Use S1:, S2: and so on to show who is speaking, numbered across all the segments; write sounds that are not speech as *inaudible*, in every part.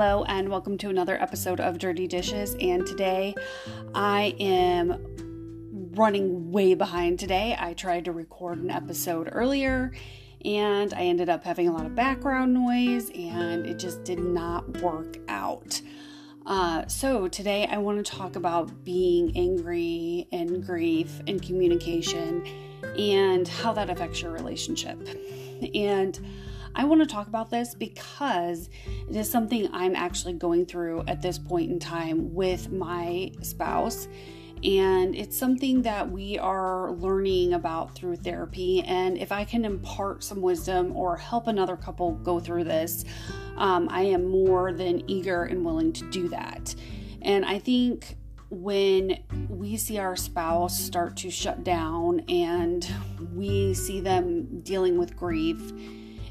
S1: Hello, and welcome to another episode of Dirty Dishes. And today I am running way behind today. I tried to record an episode earlier and I ended up having a lot of background noise and it just did not work out. Uh, so, today I want to talk about being angry and grief and communication and how that affects your relationship. And I want to talk about this because it is something I'm actually going through at this point in time with my spouse. And it's something that we are learning about through therapy. And if I can impart some wisdom or help another couple go through this, um, I am more than eager and willing to do that. And I think when we see our spouse start to shut down and we see them dealing with grief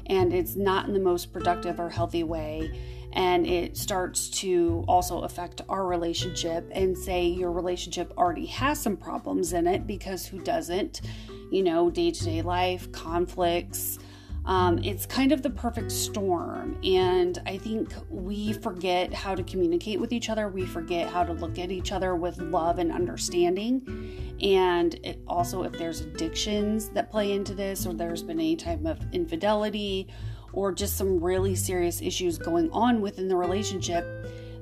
S1: and it's not in the most productive or healthy way. And it starts to also affect our relationship and say your relationship already has some problems in it because who doesn't? You know day-to-day life conflicts um, it's kind of the perfect storm and i think we forget how to communicate with each other we forget how to look at each other with love and understanding and it also, if there's addictions that play into this, or there's been any type of infidelity, or just some really serious issues going on within the relationship,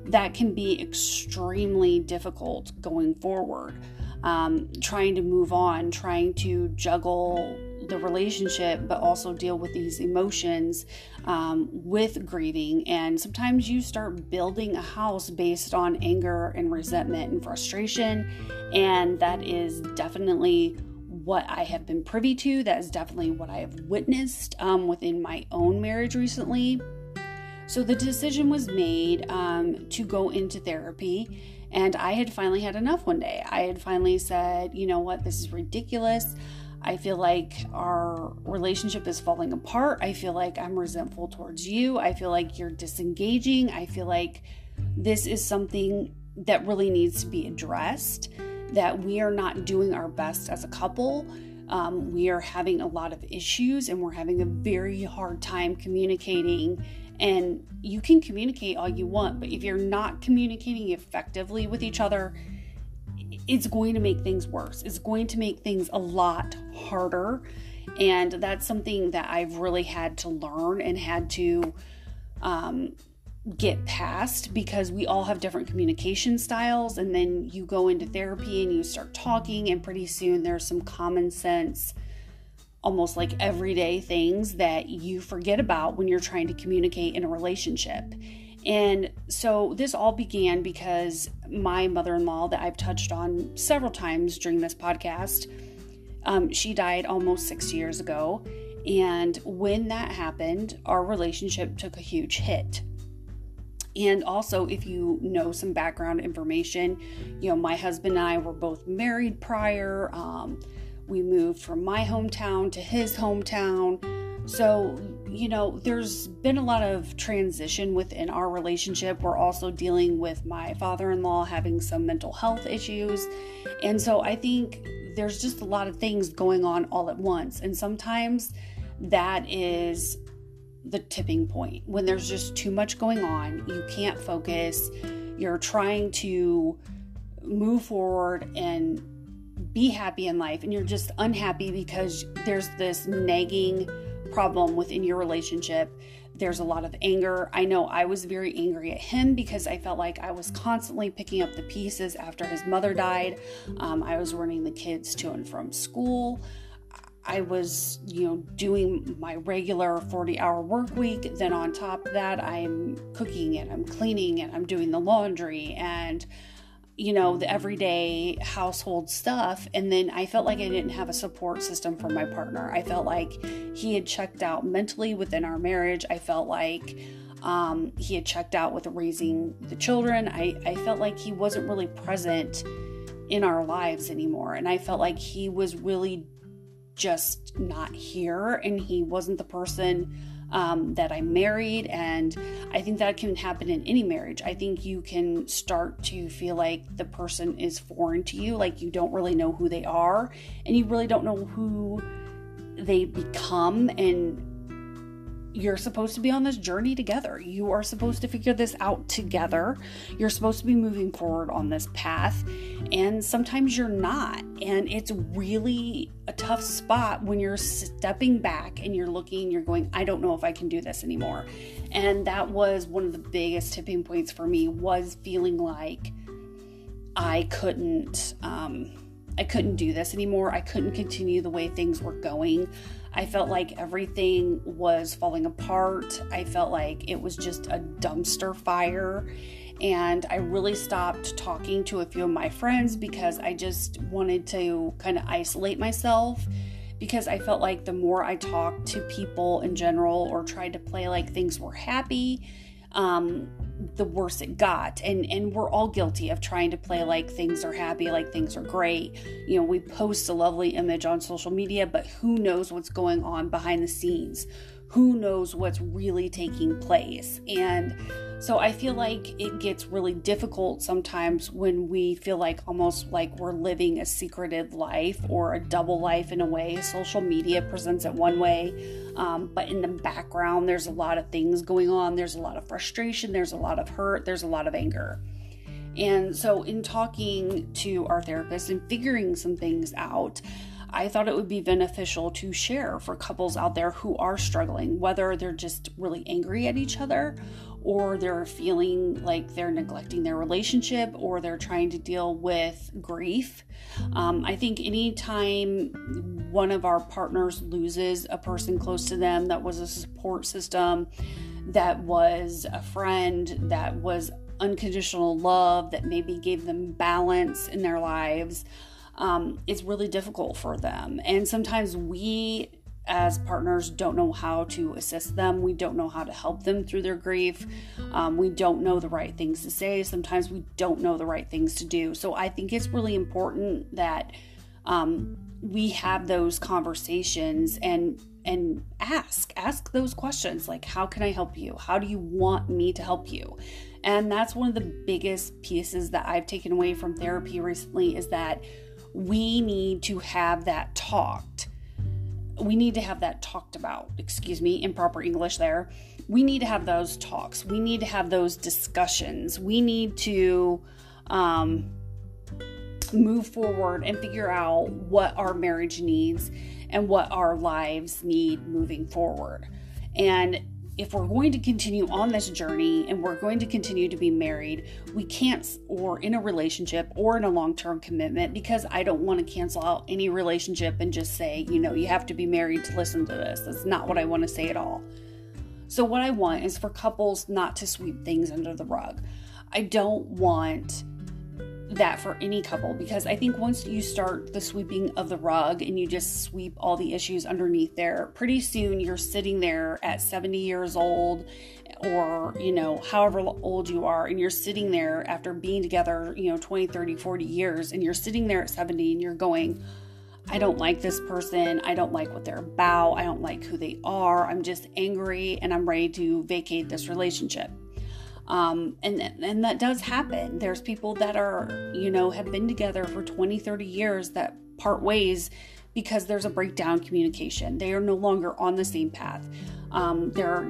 S1: that can be extremely difficult going forward. Um, trying to move on, trying to juggle the relationship, but also deal with these emotions um, with grieving. And sometimes you start building a house based on anger and resentment and frustration. And that is definitely what I have been privy to. That is definitely what I have witnessed um, within my own marriage recently. So the decision was made um, to go into therapy. And I had finally had enough one day. I had finally said, you know what, this is ridiculous. I feel like our relationship is falling apart. I feel like I'm resentful towards you. I feel like you're disengaging. I feel like this is something that really needs to be addressed, that we are not doing our best as a couple. Um, we are having a lot of issues and we're having a very hard time communicating. And you can communicate all you want, but if you're not communicating effectively with each other, it's going to make things worse. It's going to make things a lot harder. And that's something that I've really had to learn and had to um, get past because we all have different communication styles. And then you go into therapy and you start talking, and pretty soon there's some common sense, almost like everyday things that you forget about when you're trying to communicate in a relationship. And so this all began because my mother in law, that I've touched on several times during this podcast, um, she died almost six years ago. And when that happened, our relationship took a huge hit. And also, if you know some background information, you know, my husband and I were both married prior. Um, we moved from my hometown to his hometown. So, you know, there's been a lot of transition within our relationship. We're also dealing with my father in law having some mental health issues. And so I think there's just a lot of things going on all at once. And sometimes that is the tipping point when there's just too much going on. You can't focus. You're trying to move forward and be happy in life, and you're just unhappy because there's this nagging problem within your relationship. There's a lot of anger. I know I was very angry at him because I felt like I was constantly picking up the pieces after his mother died. Um, I was running the kids to and from school. I was, you know, doing my regular 40 hour work week. Then on top of that, I'm cooking and I'm cleaning and I'm doing the laundry and you know, the everyday household stuff. And then I felt like I didn't have a support system for my partner. I felt like he had checked out mentally within our marriage. I felt like um, he had checked out with raising the children. I, I felt like he wasn't really present in our lives anymore. And I felt like he was really just not here and he wasn't the person um, that I married. And I think that can happen in any marriage. I think you can start to feel like the person is foreign to you, like you don't really know who they are, and you really don't know who they become. And you're supposed to be on this journey together. You are supposed to figure this out together. You're supposed to be moving forward on this path. And sometimes you're not. And it's really a tough spot when you're stepping back and you're looking, you're going, I don't know if I can do this anymore. And that was one of the biggest tipping points for me was feeling like I couldn't um I couldn't do this anymore. I couldn't continue the way things were going. I felt like everything was falling apart. I felt like it was just a dumpster fire. And I really stopped talking to a few of my friends because I just wanted to kind of isolate myself. Because I felt like the more I talked to people in general or tried to play like things were happy, um, the worse it got. And and we're all guilty of trying to play like things are happy like things are great. You know we post a lovely image on social media but who knows what's going on behind the scenes? Who knows what's really taking place? And so I feel like it gets really difficult sometimes when we feel like almost like we're living a secretive life or a double life in a way. Social media presents it one way, um, but in the background, there's a lot of things going on. There's a lot of frustration, there's a lot of hurt, there's a lot of anger. And so, in talking to our therapist and figuring some things out, I thought it would be beneficial to share for couples out there who are struggling, whether they're just really angry at each other or they're feeling like they're neglecting their relationship or they're trying to deal with grief. Um, I think anytime one of our partners loses a person close to them that was a support system, that was a friend, that was unconditional love, that maybe gave them balance in their lives. Um, it's really difficult for them. And sometimes we as partners don't know how to assist them. We don't know how to help them through their grief. Um, we don't know the right things to say. Sometimes we don't know the right things to do. So I think it's really important that um, we have those conversations and and ask ask those questions like how can i help you how do you want me to help you and that's one of the biggest pieces that i've taken away from therapy recently is that we need to have that talked we need to have that talked about. Excuse me, improper English there. We need to have those talks. We need to have those discussions. We need to um, move forward and figure out what our marriage needs and what our lives need moving forward. And if we're going to continue on this journey and we're going to continue to be married, we can't, or in a relationship or in a long term commitment, because I don't want to cancel out any relationship and just say, you know, you have to be married to listen to this. That's not what I want to say at all. So, what I want is for couples not to sweep things under the rug. I don't want that for any couple because I think once you start the sweeping of the rug and you just sweep all the issues underneath there, pretty soon you're sitting there at 70 years old or, you know, however old you are, and you're sitting there after being together, you know, 20, 30, 40 years, and you're sitting there at 70 and you're going, I don't like this person. I don't like what they're about. I don't like who they are. I'm just angry and I'm ready to vacate this relationship. Um, and and that does happen. There's people that are, you know, have been together for 20, 30 years that part ways because there's a breakdown communication. They are no longer on the same path. Um, they're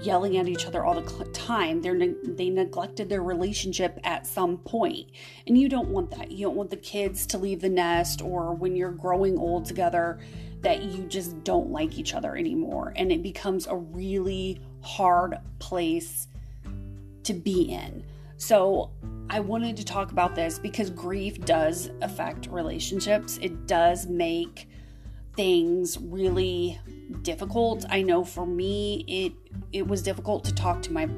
S1: yelling at each other all the time. They're ne- they neglected their relationship at some point, and you don't want that. You don't want the kids to leave the nest, or when you're growing old together, that you just don't like each other anymore, and it becomes a really hard place to be in. So, I wanted to talk about this because grief does affect relationships. It does make things really difficult. I know for me it it was difficult to talk to my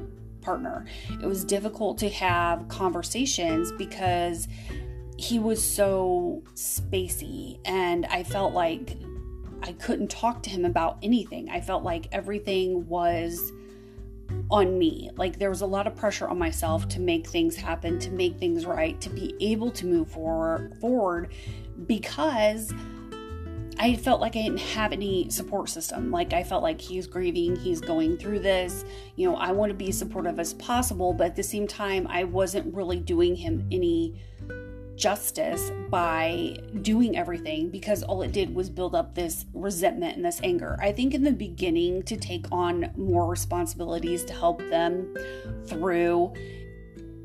S1: partner. It was difficult to have conversations because he was so spacey and I felt like I couldn't talk to him about anything. I felt like everything was on me. Like there was a lot of pressure on myself to make things happen, to make things right, to be able to move forward forward because I felt like I didn't have any support system. Like I felt like he's grieving, he's going through this. You know, I want to be supportive as possible, but at the same time I wasn't really doing him any justice by doing everything because all it did was build up this resentment and this anger. I think in the beginning to take on more responsibilities to help them through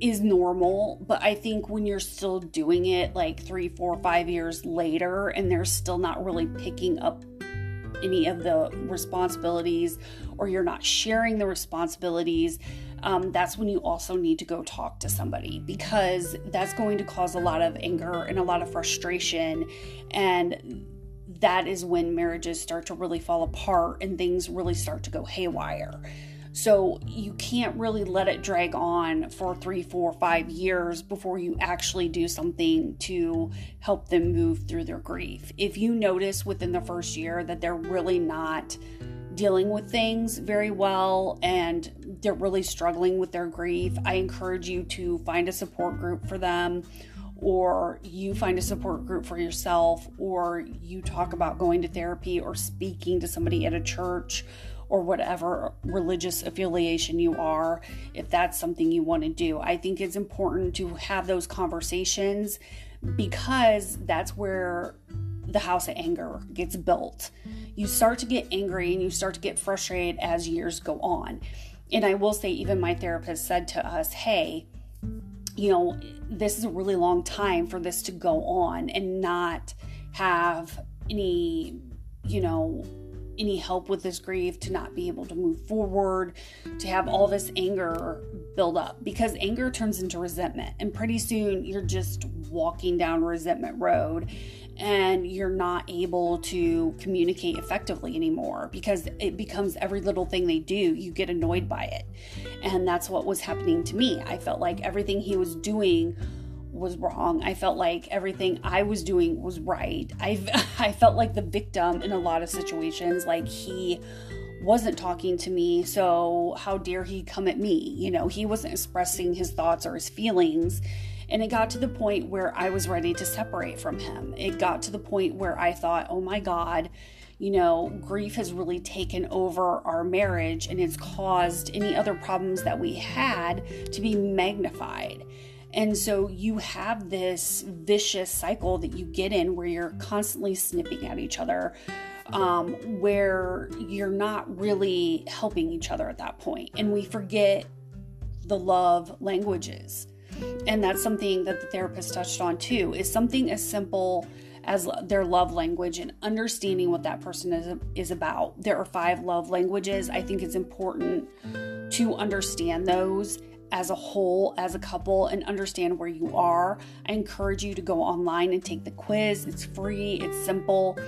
S1: is normal, but I think when you're still doing it like three, four, five years later and they're still not really picking up any of the responsibilities or you're not sharing the responsibilities, um, that's when you also need to go talk to somebody because that's going to cause a lot of anger and a lot of frustration. And that is when marriages start to really fall apart and things really start to go haywire. So you can't really let it drag on for three, four, five years before you actually do something to help them move through their grief. If you notice within the first year that they're really not dealing with things very well and they're really struggling with their grief, I encourage you to find a support group for them or you find a support group for yourself or you talk about going to therapy or speaking to somebody at a church or whatever religious affiliation you are if that's something you want to do. I think it's important to have those conversations because that's where the house of anger gets built. You start to get angry and you start to get frustrated as years go on. And I will say, even my therapist said to us, hey, you know, this is a really long time for this to go on and not have any, you know, any help with this grief, to not be able to move forward, to have all this anger build up because anger turns into resentment. And pretty soon you're just walking down resentment road and you're not able to communicate effectively anymore because it becomes every little thing they do, you get annoyed by it. And that's what was happening to me. I felt like everything he was doing was wrong. I felt like everything I was doing was right. I *laughs* I felt like the victim in a lot of situations like he wasn't talking to me, so how dare he come at me? You know, he wasn't expressing his thoughts or his feelings. And it got to the point where I was ready to separate from him. It got to the point where I thought, oh my God, you know, grief has really taken over our marriage and it's caused any other problems that we had to be magnified. And so you have this vicious cycle that you get in where you're constantly snipping at each other, um, where you're not really helping each other at that point. And we forget the love languages. And that's something that the therapist touched on too, is something as simple as their love language and understanding what that person is, is about. There are five love languages. I think it's important to understand those as a whole, as a couple, and understand where you are. I encourage you to go online and take the quiz. It's free, it's simple,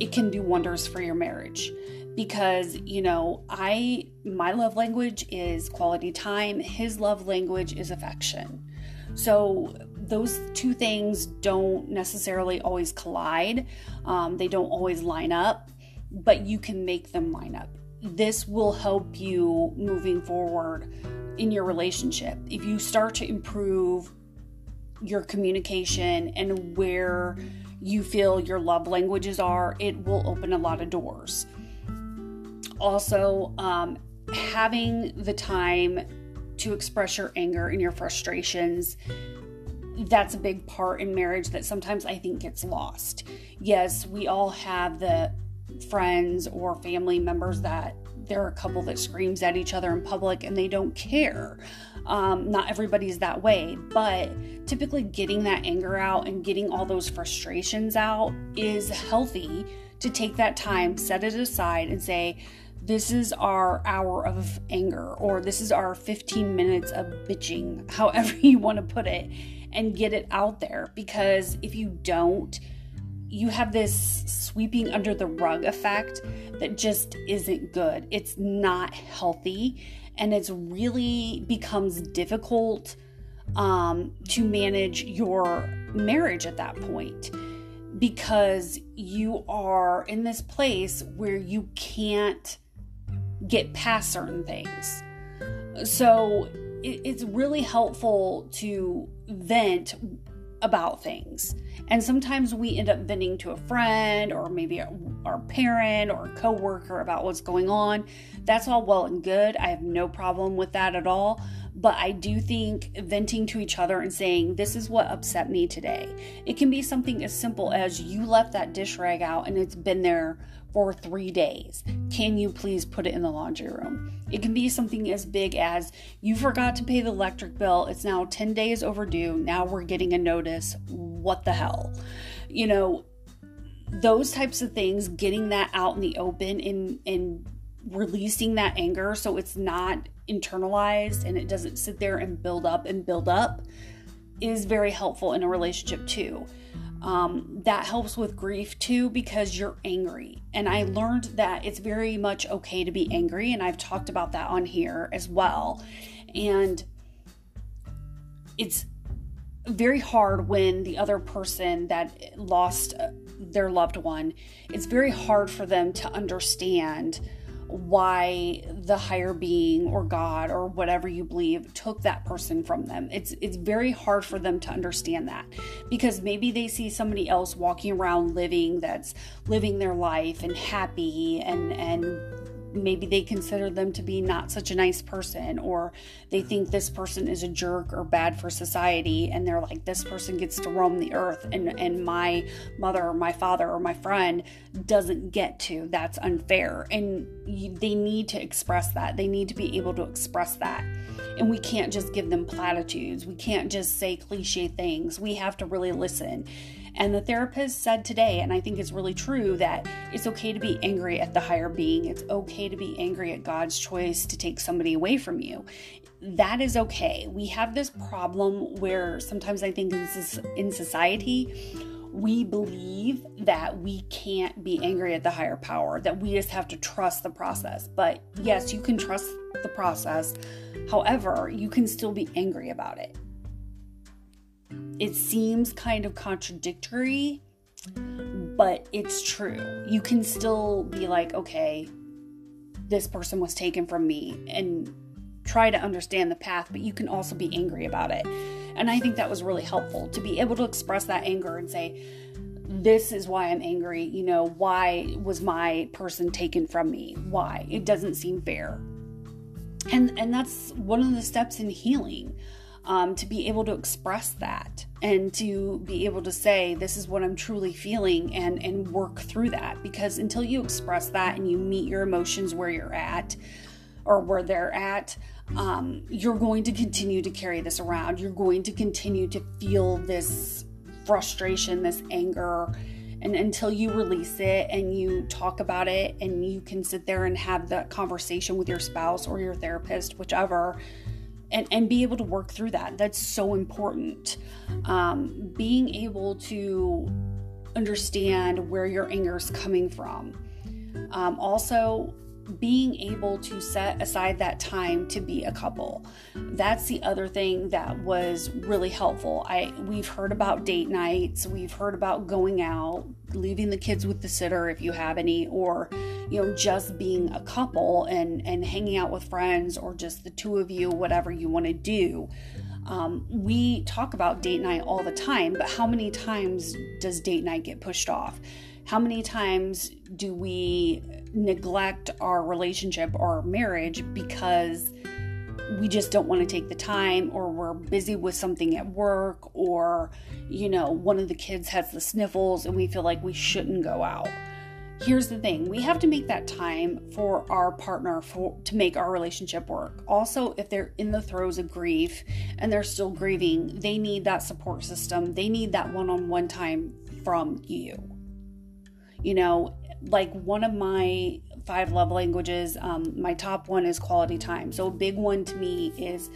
S1: it can do wonders for your marriage. Because, you know, I, my love language is quality time, his love language is affection. So, those two things don't necessarily always collide, um, they don't always line up, but you can make them line up. This will help you moving forward in your relationship. If you start to improve your communication and where you feel your love languages are, it will open a lot of doors. Also, um, having the time to express your anger and your frustrations that's a big part in marriage that sometimes I think gets lost. Yes, we all have the friends or family members that they're a couple that screams at each other in public and they don't care. Um, not everybody's that way, but typically getting that anger out and getting all those frustrations out is healthy to take that time, set it aside, and say, this is our hour of anger, or this is our 15 minutes of bitching, *laughs* however you want to put it, and get it out there. Because if you don't, you have this sweeping under the rug effect that just isn't good. It's not healthy and it's really becomes difficult um, to manage your marriage at that point because you are in this place where you can't get past certain things. So it's really helpful to vent about things. And sometimes we end up venting to a friend or maybe our parent or a coworker about what's going on. That's all well and good. I have no problem with that at all. But I do think venting to each other and saying, This is what upset me today. It can be something as simple as you left that dish rag out and it's been there for three days. Can you please put it in the laundry room? It can be something as big as you forgot to pay the electric bill. It's now 10 days overdue. Now we're getting a notice. What the hell? You know, those types of things, getting that out in the open and, and releasing that anger so it's not internalized and it doesn't sit there and build up and build up is very helpful in a relationship too. Um, that helps with grief too because you're angry. And I learned that it's very much okay to be angry, and I've talked about that on here as well. And it's very hard when the other person that lost their loved one, it's very hard for them to understand why the higher being or God or whatever you believe took that person from them. It's it's very hard for them to understand that because maybe they see somebody else walking around living that's living their life and happy and and maybe they consider them to be not such a nice person or they mm-hmm. think this person is a jerk or bad for society and they're like this person gets to roam the earth and and my mother or my father or my friend doesn't get to. That's unfair. And they need to express that. They need to be able to express that. And we can't just give them platitudes. We can't just say cliche things. We have to really listen and the therapist said today, and I think it's really true, that it's okay to be angry at the higher being. It's okay to be angry at God's choice to take somebody away from you. That is okay. We have this problem where sometimes I think in society, we believe that we can't be angry at the higher power, that we just have to trust the process. But yes, you can trust the process. However, you can still be angry about it it seems kind of contradictory, but it's true. You can still be like, okay, this person was taken from me and try to understand the path, but you can also be angry about it. And I think that was really helpful to be able to express that anger and say, this is why I'm angry. You know, why was my person taken from me? Why? It doesn't seem fair. And and that's one of the steps in healing um, to be able to express that and to be able to say this is what i'm truly feeling and and work through that. Because until you express that and you meet your emotions where you're at or where they're at um, you're going to continue to carry this around. You're going to continue to feel this frustration this anger. And until you release it and you talk about it and you can sit there and have that conversation with your spouse or your therapist whichever and, and be able to work through that. That's so important. Um, being able to understand where your anger is coming from. Um, also, being able to set aside that time to be a couple. That's the other thing that was really helpful. I we've heard about date nights we've heard about going out leaving the kids with the sitter if you have any or you know just being a couple and and hanging out with friends or just the two of you whatever you want to do. Um, we talk about date night all the time but how many times does date night get pushed off? How many times do we neglect our relationship or our marriage because we just don't want to take the time or we're busy with something at work or you know one of the kids has the sniffles and we feel like we shouldn't go out. Here's the thing we have to make that time for our partner for to make our relationship work. Also if they're in the throes of grief and they're still grieving they need that support system. They need that one-on-one time from you. You know, like one of my five love languages, um, my top one is quality time. So a big one to me is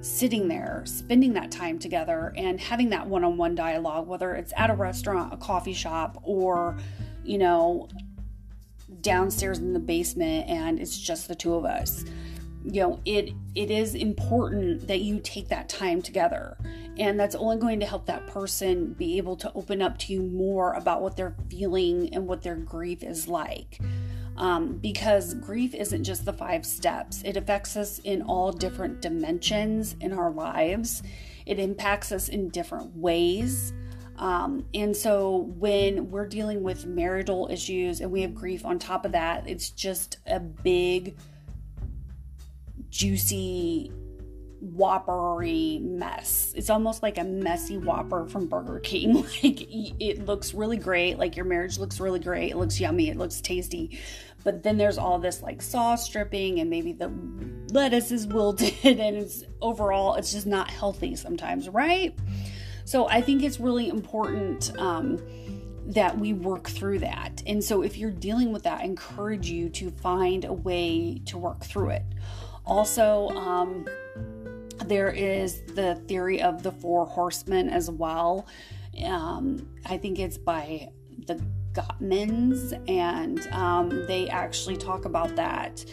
S1: sitting there, spending that time together, and having that one on one dialogue, whether it's at a restaurant, a coffee shop, or, you know, downstairs in the basement and it's just the two of us. You know, it it is important that you take that time together and that's only going to help that person be able to open up to you more about what they're feeling and what their grief is like. Um, because grief isn't just the five steps, it affects us in all different dimensions in our lives, it impacts us in different ways. Um, and so when we're dealing with marital issues and we have grief on top of that, it's just a big, juicy whoppery mess. It's almost like a messy whopper from Burger King. *laughs* Like it looks really great, like your marriage looks really great, it looks yummy, it looks tasty. But then there's all this like sauce dripping and maybe the lettuce is wilted *laughs* and it's overall it's just not healthy sometimes, right? So I think it's really important um, that we work through that. And so if you're dealing with that, I encourage you to find a way to work through it. Also, um, there is the theory of the four horsemen as well. Um, I think it's by the Gottmans, and um, they actually talk about that.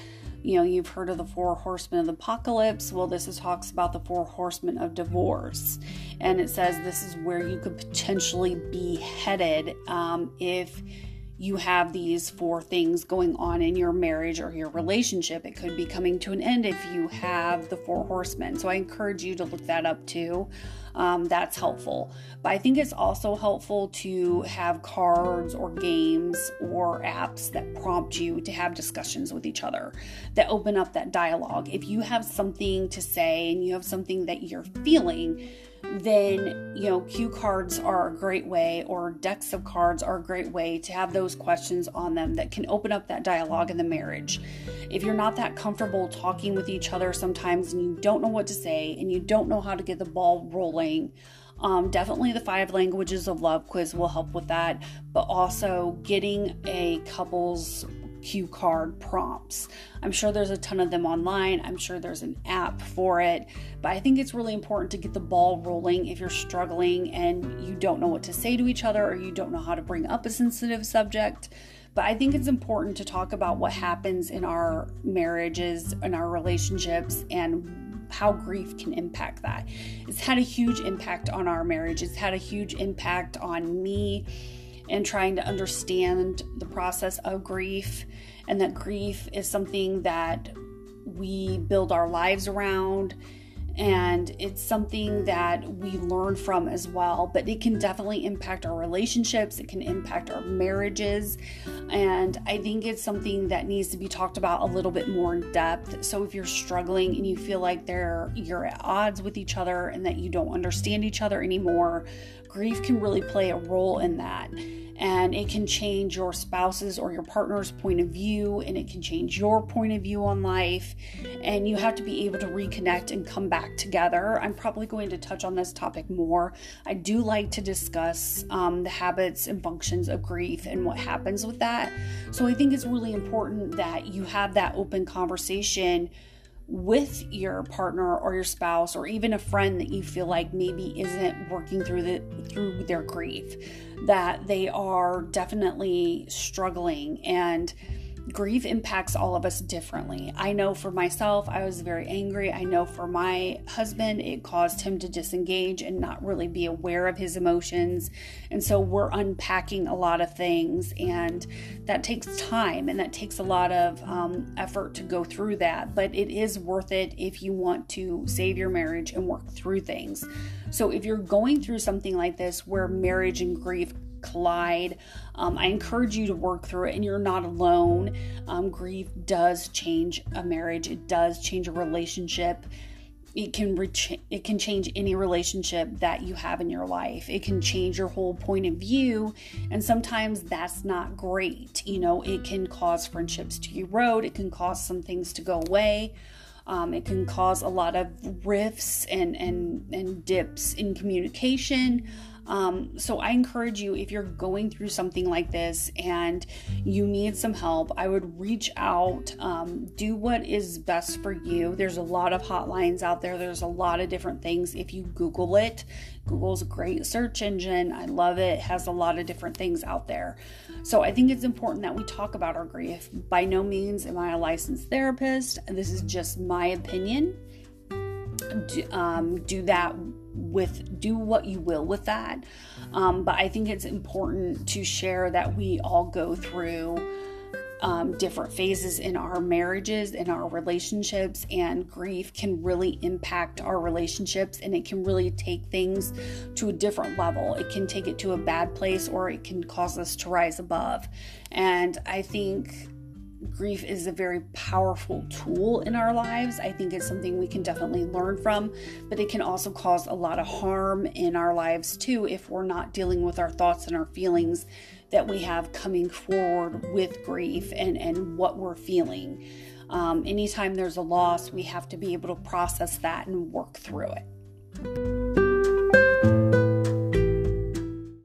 S1: You know, you've heard of the four horsemen of the apocalypse. Well, this is talks about the four horsemen of divorce, and it says this is where you could potentially be headed um, if you have these four things going on in your marriage or your relationship. It could be coming to an end if you have the four horsemen. So I encourage you to look that up too. Um, that's helpful. But I think it's also helpful to have cards or games or apps that prompt you to have discussions with each other that open up that dialogue. If you have something to say and you have something that you're feeling, then you know cue cards are a great way or decks of cards are a great way to have those questions on them that can open up that dialogue in the marriage. If you're not that comfortable talking with each other sometimes and you don't know what to say and you don't know how to get the ball rolling um, definitely the five languages of love quiz will help with that. But also getting a couples cue card prompts. I'm sure there's a ton of them online. I'm sure there's an app for it. But I think it's really important to get the ball rolling if you're struggling and you don't know what to say to each other or you don't know how to bring up a sensitive subject. But I think it's important to talk about what happens in our marriages and our relationships and how grief can impact that. It's had a huge impact on our marriage. It's had a huge impact on me and trying to understand the process of grief and that grief is something that we build our lives around and it's something that we learn from as well. But it can definitely impact our relationships it can impact our marriages and i think it's something that needs to be talked about a little bit more in depth. So if you're struggling and you feel like they're you're at odds with each other and that you don't understand each other anymore grief can really play a role in that. And it can change your spouse's or your partner's point of view and it can change your point of view on life. And you have to be able to reconnect and come back together. I'm probably going to touch on this topic more. I do like to discuss um, the habits and functions of grief and what happens with that. So i think it's really important that you have that open conversation with your partner or your spouse or even a friend that you feel like maybe isn't working through the through their grief that they are definitely struggling and grief impacts all of us differently. I know for myself, I was very angry. I know for my husband, it caused him to disengage and not really be aware of his emotions. And so we're unpacking a lot of things, and that takes time and that takes a lot of um, effort to go through that. But it is worth it if you want to save your marriage and work through things. So if you're going through something like this where marriage and grief collide. Um, I encourage you to work through it, and you're not alone. Um, grief does change a marriage, it does change a relationship. It can re- it can change any relationship that you have in your life. It can change your whole point of view, and sometimes that's not great. You know, it can cause friendships to erode. It can cause some things to go away. Um, it can cause a lot of rifts and and and dips in communication. Um, so I encourage you if you're going through something like this and you need some help, I would reach out, um, do what is best for you. There's a lot of hotlines out there, there's a lot of different things. If you Google it, Google's a great search engine. I love it. it has a lot of different things out there. So I think it's important that we talk about our grief. By no means am I a licensed therapist. This is just my opinion. Do, um, do that with do what you will with that. Um, but i think it's important to share that we all go through um, different phases in our marriages in our relationships and grief can really impact our relationships and it can really take things to a different level. It can take it to a bad place or it can cause us to rise above. And i think grief is a very powerful tool in our lives. I think it's something we can definitely learn from, but it can also cause a lot of harm in our lives too if we're not dealing with our thoughts and our feelings that we have coming forward with grief and, and what we're feeling. Um, anytime there's a loss, we have to be able to process that and work through it.